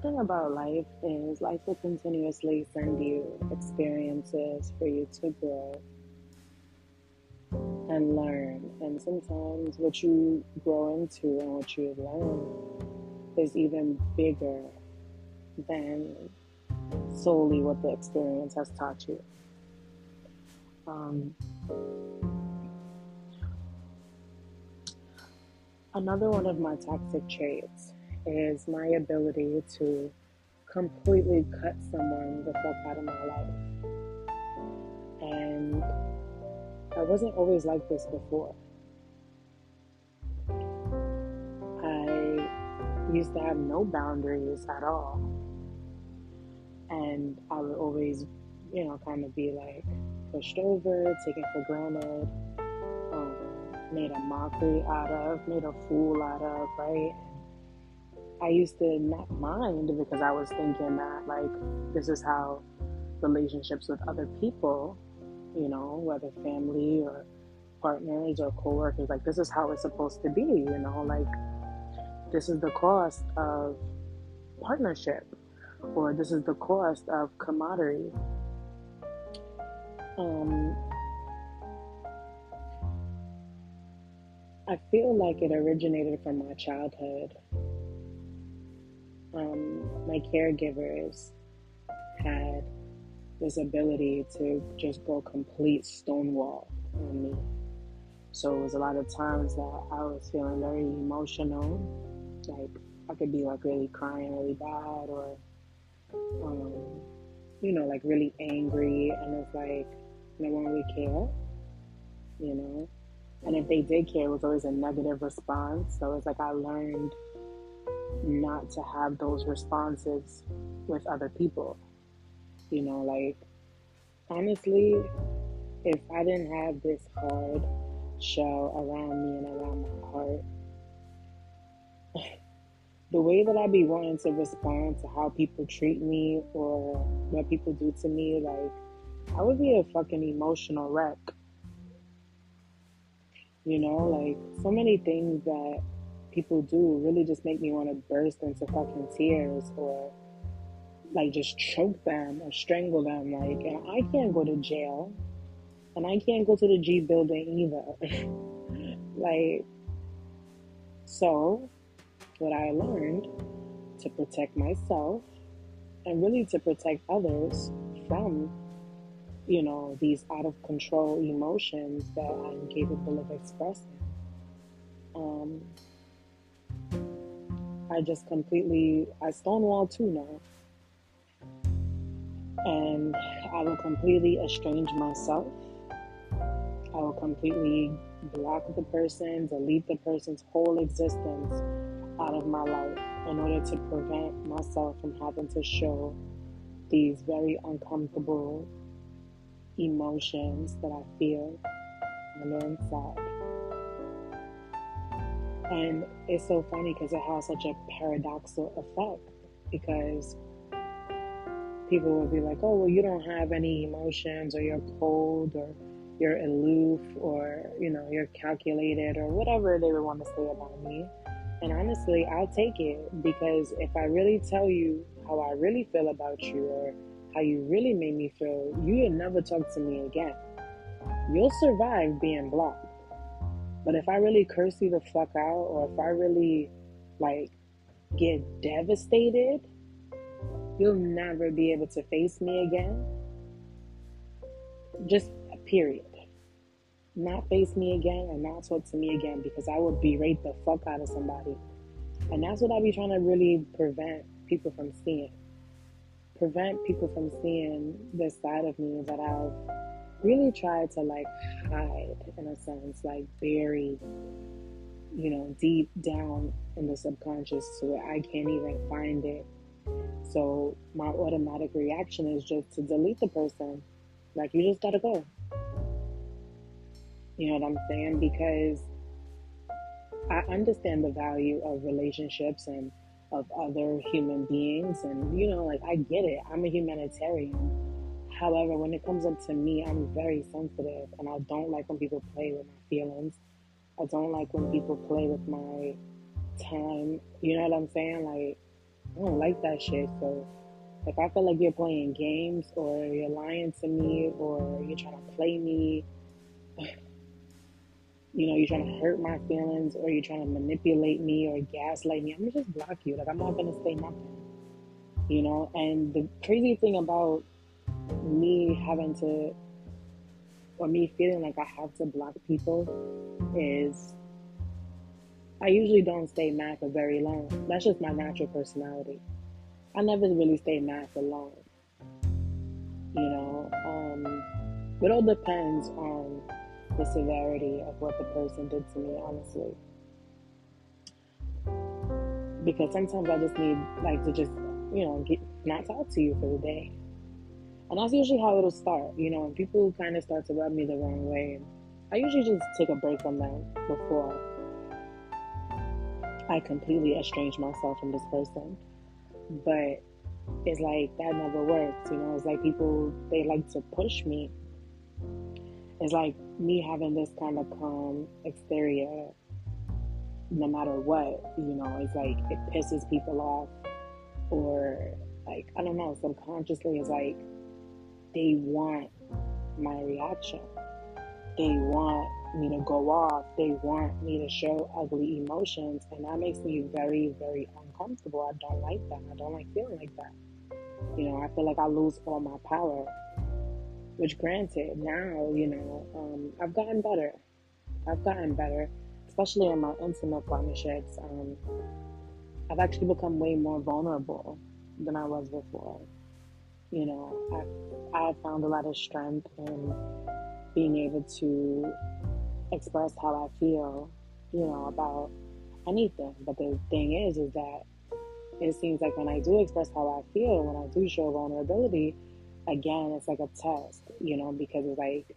thing about life is life will continuously send you experiences for you to grow and learn. And sometimes what you grow into and what you learn is even bigger than solely what the experience has taught you. Um, another one of my toxic traits is my ability to completely cut someone the fuck out of my life. And I wasn't always like this before. I used to have no boundaries at all. And I would always, you know, kind of be like pushed over, taken for granted, um, made a mockery out of, made a fool out of, right? I used to not mind because I was thinking that, like, this is how relationships with other people you know, whether family or partners or coworkers, like this is how it's supposed to be, you know, like this is the cost of partnership or this is the cost of camaraderie. Um, I feel like it originated from my childhood. Um, my caregivers had this ability to just go complete stonewall on me. So it was a lot of times that I was feeling very emotional. Like I could be like really crying really bad or, um, you know, like really angry. And it's like no one would care, you know. And if they did care, it was always a negative response. So it's like I learned not to have those responses with other people. You know, like honestly, if I didn't have this hard shell around me and around my heart, the way that I'd be wanting to respond to how people treat me or what people do to me, like, I would be a fucking emotional wreck. You know, like, so many things that people do really just make me want to burst into fucking tears or like just choke them or strangle them. Like, and I can't go to jail, and I can't go to the G building either. like, so what I learned to protect myself and really to protect others from, you know, these out of control emotions that I'm capable of expressing. Um, I just completely, I stonewall too now and I will completely estrange myself. I will completely block the person, delete the person's whole existence out of my life in order to prevent myself from having to show these very uncomfortable emotions that I feel on the inside. And it's so funny because it has such a paradoxical effect because people will be like, oh, well, you don't have any emotions, or you're cold, or you're aloof, or, you know, you're calculated, or whatever they would want to say about me. And honestly, I'll take it because if I really tell you how I really feel about you, or how you really made me feel, you will never talk to me again. You'll survive being blocked. But if I really curse you the fuck out, or if I really, like, get devastated, You'll never be able to face me again. Just period. Not face me again and not talk to me again because I will berate the fuck out of somebody. And that's what I be trying to really prevent people from seeing. Prevent people from seeing this side of me that I've really tried to like hide in a sense, like bury, you know, deep down in the subconscious so where I can't even find it so my automatic reaction is just to delete the person. Like you just gotta go. You know what I'm saying? Because I understand the value of relationships and of other human beings and you know, like I get it. I'm a humanitarian. However, when it comes up to me, I'm very sensitive and I don't like when people play with my feelings. I don't like when people play with my time. You know what I'm saying? Like I don't like that shit. So if I feel like you're playing games or you're lying to me or you're trying to play me, you know, you're trying to hurt my feelings or you're trying to manipulate me or gaslight me, I'm gonna just block you. Like I'm not gonna say nothing. You know, and the crazy thing about me having to or me feeling like I have to block people is I usually don't stay mad for very long. That's just my natural personality. I never really stay mad for long. You know, um, it all depends on the severity of what the person did to me, honestly. Because sometimes I just need like to just, you know, get not talk to you for the day. And that's usually how it'll start, you know, when people kind of start to rub me the wrong way. I usually just take a break from them before I completely estrange myself from this person. But it's like that never works, you know. It's like people they like to push me. It's like me having this kind of calm exterior, no matter what, you know. It's like it pisses people off, or like I don't know. Subconsciously, it's like they want my reaction. They want me to go off. They want me to show ugly emotions. And that makes me very, very uncomfortable. I don't like that. I don't like feeling like that. You know, I feel like I lose all my power. Which, granted, now, you know, um, I've gotten better. I've gotten better, especially in my intimate partnerships. Um, I've actually become way more vulnerable than I was before. You know, I, I found a lot of strength in being able to express how I feel, you know, about anything. But the thing is, is that it seems like when I do express how I feel, when I do show vulnerability, again, it's like a test, you know, because it's like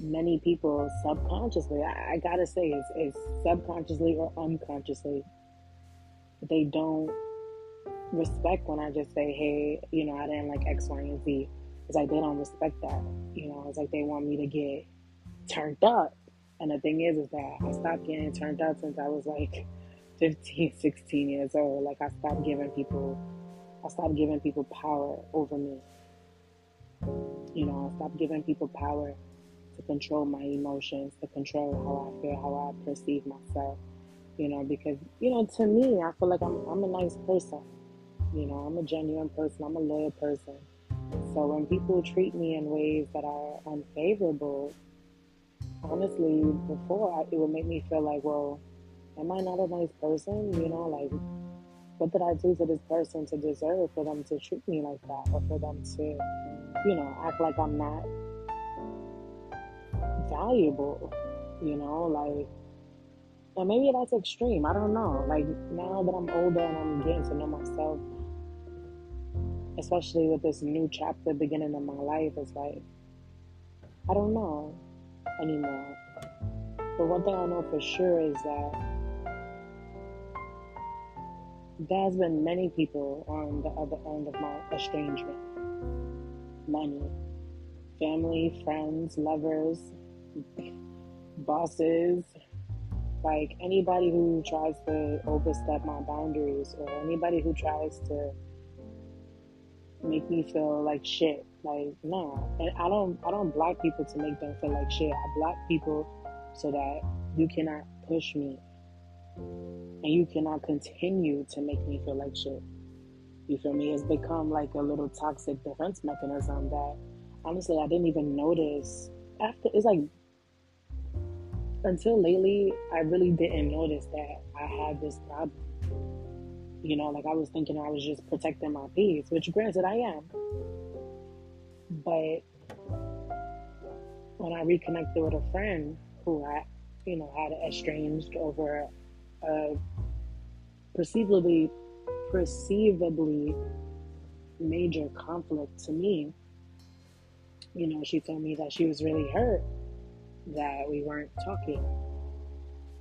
many people subconsciously, I, I gotta say, it's, it's subconsciously or unconsciously, they don't respect when I just say, hey, you know, I didn't like X, Y, and Z. It's like they don't respect that. You know, it's like they want me to get turned up. And the thing is, is that I stopped getting turned up since I was like 15, 16 years old. Like I stopped giving people, I stopped giving people power over me. You know, I stopped giving people power to control my emotions, to control how I feel, how I perceive myself. You know, because you know, to me, I feel like I'm I'm a nice person. You know, I'm a genuine person. I'm a loyal person. So when people treat me in ways that are unfavorable, honestly, before I, it would make me feel like, well, am I not a nice person? You know, like, what did I do to this person to deserve for them to treat me like that, or for them to, you know, act like I'm not valuable? You know, like, and maybe that's extreme. I don't know. Like now that I'm older and I'm getting to know myself especially with this new chapter beginning in my life, it's like, I don't know anymore. But one thing I know for sure is that there's been many people on the other end of my estrangement. Many. Family, friends, lovers, bosses, like anybody who tries to overstep my boundaries or anybody who tries to make me feel like shit. Like no, and I don't I don't block people to make them feel like shit. I block people so that you cannot push me and you cannot continue to make me feel like shit. You feel me? It's become like a little toxic defense mechanism that honestly I didn't even notice after it's like until lately I really didn't notice that I had this problem. You know, like I was thinking I was just protecting my peace, which granted I am. But when I reconnected with a friend who I, you know, had estranged over a perceivably, perceivably major conflict to me, you know, she told me that she was really hurt that we weren't talking,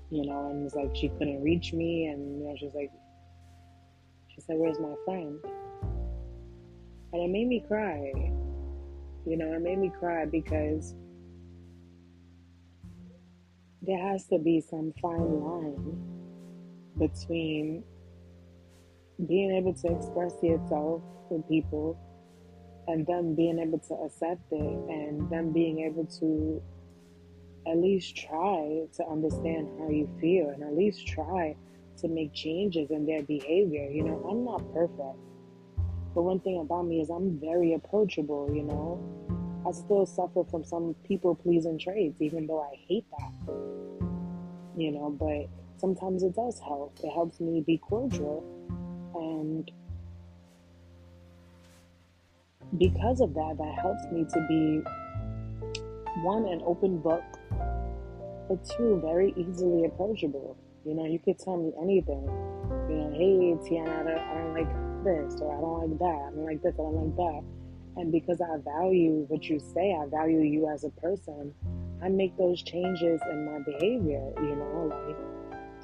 you know, and it's like she couldn't reach me, and you know, she was like, she said, Where's my friend? And it made me cry. You know, it made me cry because there has to be some fine line between being able to express yourself with people and them being able to accept it and them being able to at least try to understand how you feel and at least try to make changes in their behavior. You know, I'm not perfect. But one thing about me is I'm very approachable, you know. I still suffer from some people pleasing traits, even though I hate that. You know, but sometimes it does help. It helps me be cordial. And because of that, that helps me to be one, an open book, but two, very easily approachable. You know, you could tell me anything. You know, hey, Tiana, I don't like this, or I don't like that. I don't like this, I don't like that. And because I value what you say, I value you as a person, I make those changes in my behavior. You know, like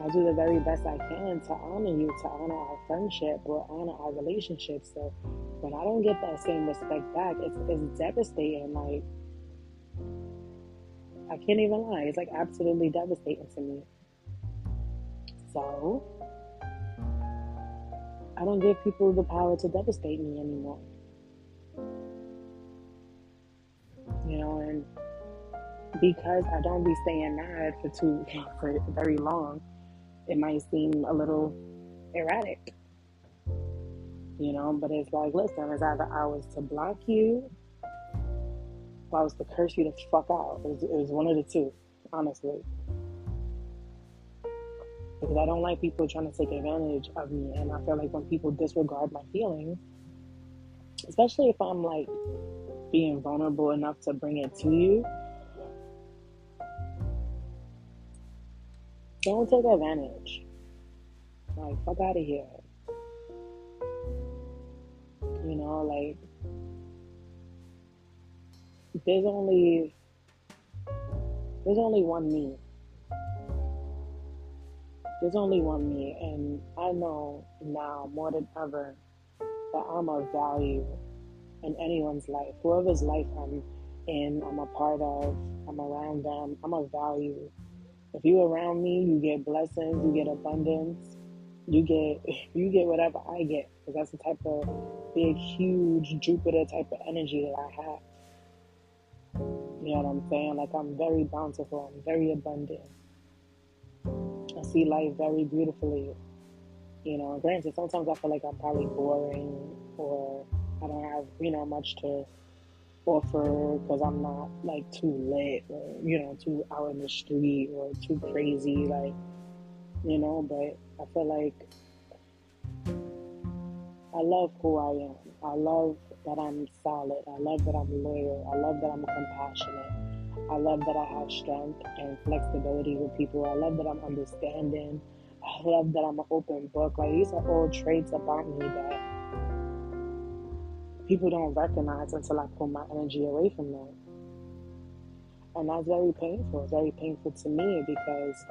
I do the very best I can to honor you, to honor our friendship or honor our relationship. So when I don't get that same respect back, it's, it's devastating. Like, I can't even lie. It's like absolutely devastating to me. So, I don't give people the power to devastate me anymore. You know, and because I don't be staying mad for too for very long, it might seem a little erratic. You know, but it's like, listen, it's either I was to block you or I was to curse you the fuck out. It was, it was one of the two, honestly because I don't like people trying to take advantage of me. And I feel like when people disregard my feelings, especially if I'm like being vulnerable enough to bring it to you, don't take advantage. Like, fuck out of here. You know, like, there's only there's only one me there's only one me, and I know now more than ever that I'm of value in anyone's life. Whoever's life I'm in, I'm a part of, I'm around them, I'm of value. If you around me, you get blessings, you get abundance, you get you get whatever I get because that's the type of big, huge Jupiter type of energy that I have. You know what I'm saying? Like I'm very bountiful, I'm very abundant. See life very beautifully. You know, granted, sometimes I feel like I'm probably boring or I don't have, you know, much to offer because I'm not like too lit or, you know, too out in the street or too crazy, like, you know, but I feel like I love who I am. I love that I'm solid. I love that I'm loyal. I love that I'm compassionate. I love that I have strength and flexibility with people. I love that I'm understanding. I love that I'm an open book. Like these are all traits about me that people don't recognize until I pull my energy away from them. And that's very painful. It's very painful to me because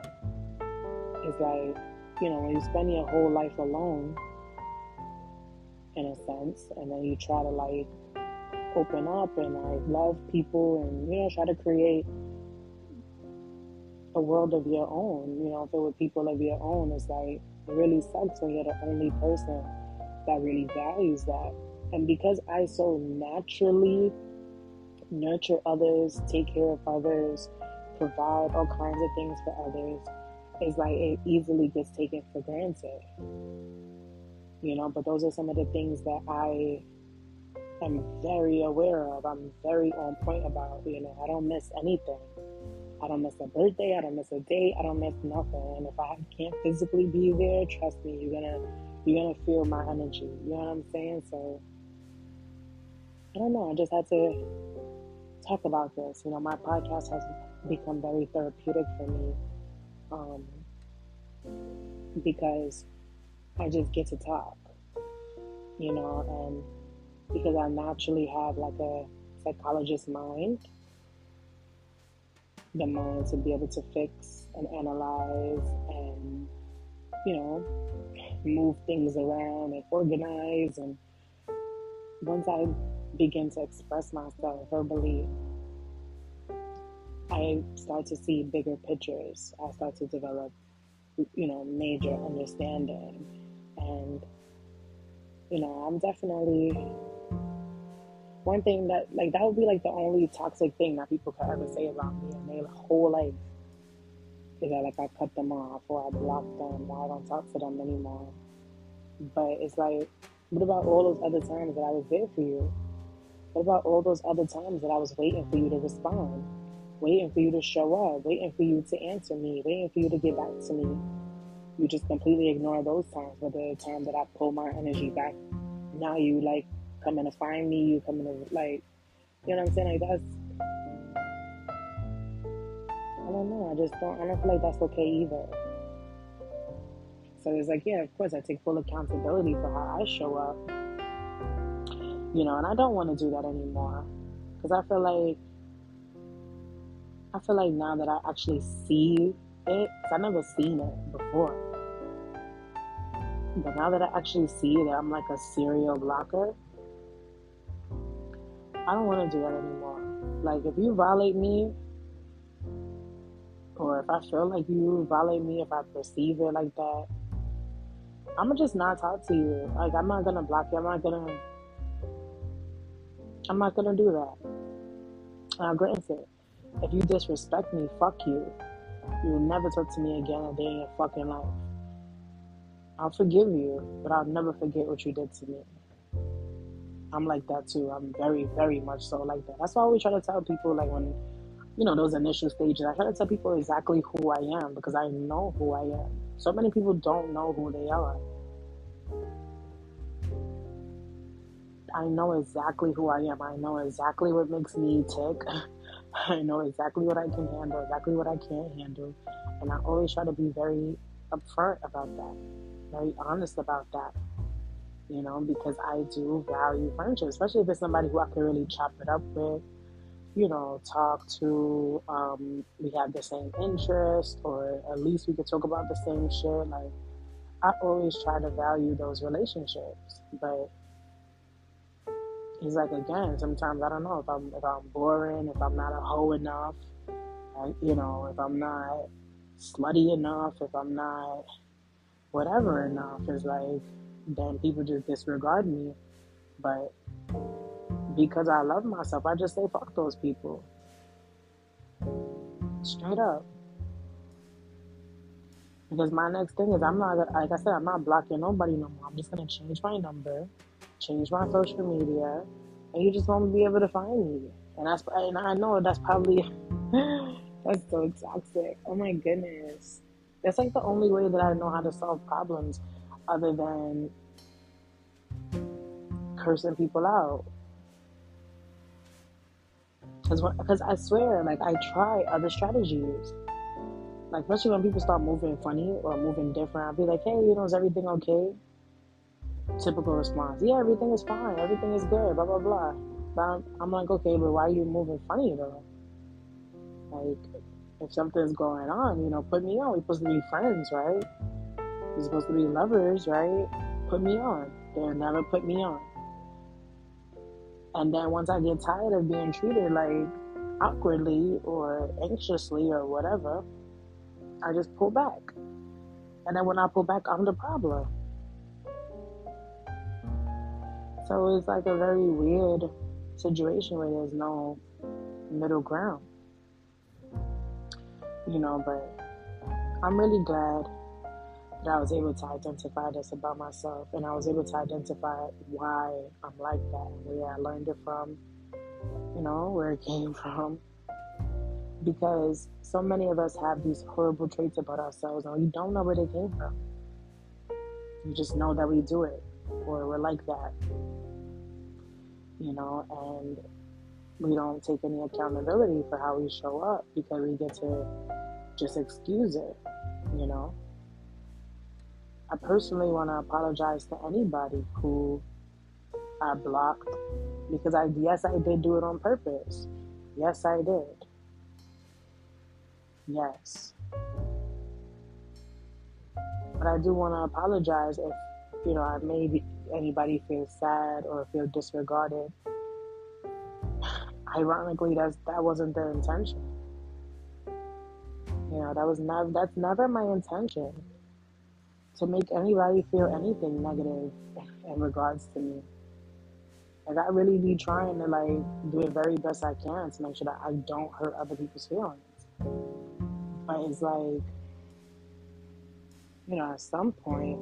it's like, you know, when you spend your whole life alone, in a sense, and then you try to like open up and I love people and, you know, try to create a world of your own, you know, fill with people of your own. It's like, it really sucks when you're the only person that really values that. And because I so naturally nurture others, take care of others, provide all kinds of things for others, it's like it easily gets taken for granted. You know, but those are some of the things that I am very aware of. I'm very on point about. You know, I don't miss anything. I don't miss a birthday. I don't miss a date. I don't miss nothing. And if I can't physically be there, trust me, you're gonna you're gonna feel my energy. You know what I'm saying? So I don't know. I just had to talk about this. You know, my podcast has become very therapeutic for me um, because I just get to talk. You know, and because I naturally have like a psychologist mind, the mind to be able to fix and analyze and, you know, move things around and organize. And once I begin to express myself verbally, I start to see bigger pictures. I start to develop, you know, major understanding. And you know, I'm definitely one thing that like that would be like the only toxic thing that people could ever say about me in their whole life is that like I cut them off or I blocked them or I don't talk to them anymore. But it's like, what about all those other times that I was there for you? What about all those other times that I was waiting for you to respond? Waiting for you to show up, waiting for you to answer me, waiting for you to get back to me. You just completely ignore those times, but the time that I pull my energy back, now you like coming to find me, you coming to like, you know what I'm saying? Like that's, I don't know. I just don't. I don't feel like that's okay either. So it's like, yeah, of course, I take full accountability for how I show up. You know, and I don't want to do that anymore because I feel like I feel like now that I actually see it, cause I never seen it before. But now that I actually see that I'm like a serial blocker, I don't want to do that anymore. Like, if you violate me, or if I feel like you violate me, if I perceive it like that, I'm gonna just not talk to you. Like, I'm not gonna block you. I'm not gonna. I'm not gonna do that. Now, granted, if you disrespect me, fuck you. You will never talk to me again a day in your fucking life. I'll forgive you, but I'll never forget what you did to me. I'm like that too. I'm very, very much so like that. That's why I always try to tell people, like when, you know, those initial stages, I try to tell people exactly who I am because I know who I am. So many people don't know who they are. I know exactly who I am. I know exactly what makes me tick. I know exactly what I can handle, exactly what I can't handle. And I always try to be very upfront about that, very honest about that, you know, because I do value friendship, especially if it's somebody who I can really chop it up with, you know, talk to. Um, we have the same interest, or at least we could talk about the same shit. Like, I always try to value those relationships, but it's like again, sometimes I don't know if I'm if I'm boring, if I'm not a hoe enough, and, you know, if I'm not slutty enough, if I'm not whatever enough, it's like then people just disregard me. But because I love myself, I just say fuck those people. Straight up. Because my next thing is I'm not like I said, I'm not blocking nobody no more. I'm just gonna change my number, change my social media, and you just won't be able to find me. And that's and I know that's probably that's so toxic. Oh my goodness. That's like the only way that I know how to solve problems other than cursing people out. Because I swear, like, I try other strategies. Like, especially when people start moving funny or moving different, I'll be like, hey, you know, is everything okay? Typical response, yeah, everything is fine, everything is good, blah, blah, blah. But I'm, I'm like, okay, but why are you moving funny though? Like, if something's going on, you know, put me on. We're supposed to be friends, right? We're supposed to be lovers, right? Put me on. They'll never put me on. And then once I get tired of being treated like awkwardly or anxiously or whatever, I just pull back. And then when I pull back, I'm the problem. So it's like a very weird situation where there's no middle ground. You know, but I'm really glad that I was able to identify this about myself and I was able to identify why I'm like that and where I learned it from, you know, where it came from. Because so many of us have these horrible traits about ourselves and we don't know where they came from. You just know that we do it or we're like that, you know, and we don't take any accountability for how we show up because we get to just excuse it, you know. I personally want to apologize to anybody who I blocked because I yes I did do it on purpose. Yes I did. Yes. But I do want to apologize if you know I made anybody feel sad or feel disregarded. Ironically, that's that wasn't their intention. You know, that was never that's never my intention to make anybody feel anything negative in regards to me. Like I really be trying to like do the very best I can to make sure that I don't hurt other people's feelings. But it's like, you know, at some point,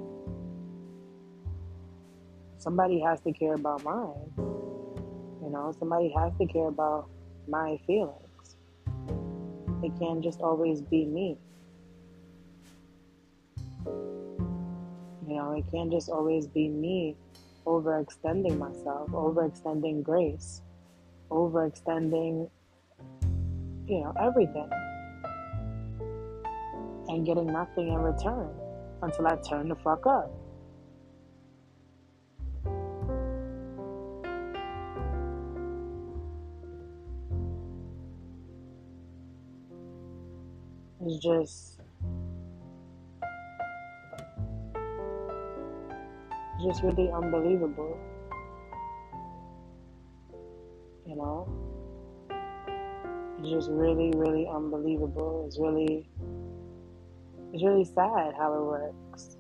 somebody has to care about mine. You know, somebody has to care about my feelings. It can't just always be me. You know, it can't just always be me overextending myself, overextending grace, overextending, you know, everything, and getting nothing in return until I turn the fuck up. Just just really unbelievable. You know? It's just really, really unbelievable. It's really it's really sad how it works.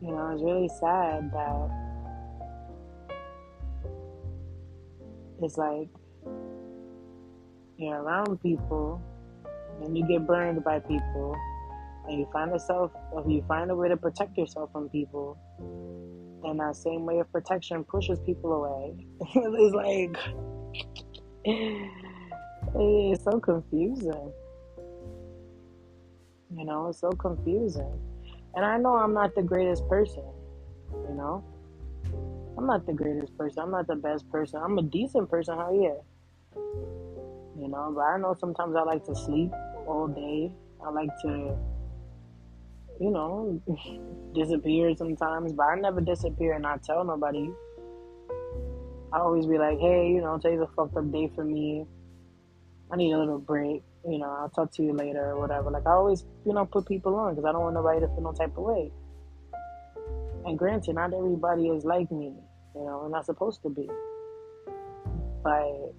You know, it's really sad that it's like you're around people and you get burned by people and you find yourself, if you find a way to protect yourself from people, and that same way of protection pushes people away. it's like it's so confusing. You know, it's so confusing. And I know I'm not the greatest person. You know, I'm not the greatest person. I'm not the best person. I'm a decent person. How yeah. You know, but I know sometimes I like to sleep all day. I like to you know, disappear sometimes, but I never disappear and not tell nobody. I always be like, hey, you know, today's a fucked up day for me. I need a little break. You know, I'll talk to you later or whatever. Like, I always, you know, put people on because I don't want nobody to feel no type of way. And granted, not everybody is like me, you know, and not supposed to be. But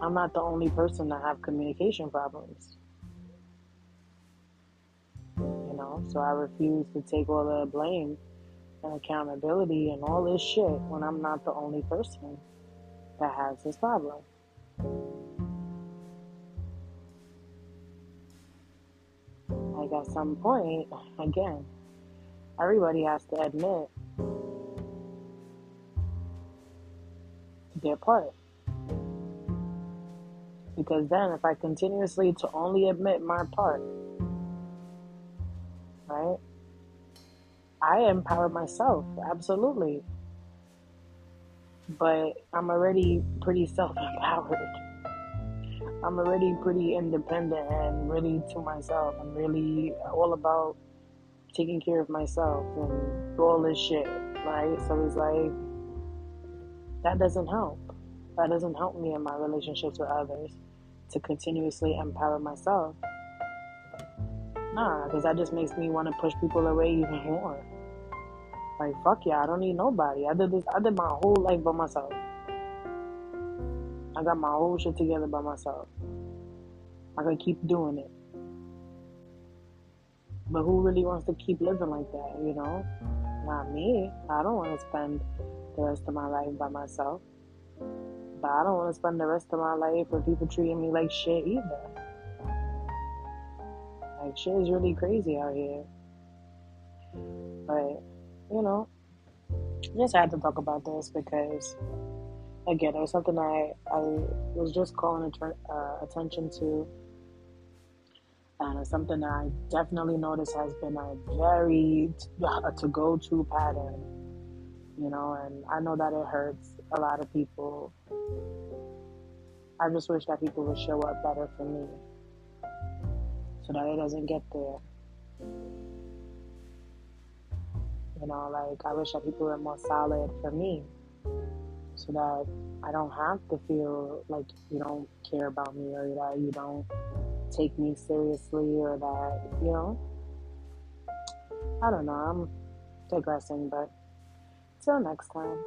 I'm not the only person that have communication problems. You know, so I refuse to take all the blame and accountability and all this shit when I'm not the only person that has this problem. Like at some point, again, everybody has to admit their part. Because then, if I continuously to only admit my part, right? I empower myself, absolutely. But I'm already pretty self empowered. I'm already pretty independent and really to myself. I'm really all about taking care of myself and all this shit, right? So it's like, that doesn't help. That doesn't help me in my relationships with others to continuously empower myself. Nah, because that just makes me want to push people away even more. Like fuck yeah, I don't need nobody. I did this. I did my whole life by myself. I got my whole shit together by myself. I can keep doing it. But who really wants to keep living like that, you know? Not me. I don't want to spend the rest of my life by myself. But I don't want to spend the rest of my life with people treating me like shit either. Like shit is really crazy out here. But you know, just had to talk about this because again, it was something I I was just calling uh, attention to, and it's something that I definitely noticed has been a very uh, to go to pattern. You know, and I know that it hurts a lot of people. I just wish that people would show up better for me so that it doesn't get there. You know, like I wish that people were more solid for me so that I don't have to feel like you don't care about me or that you don't take me seriously or that, you know. I don't know, I'm digressing, but till next time.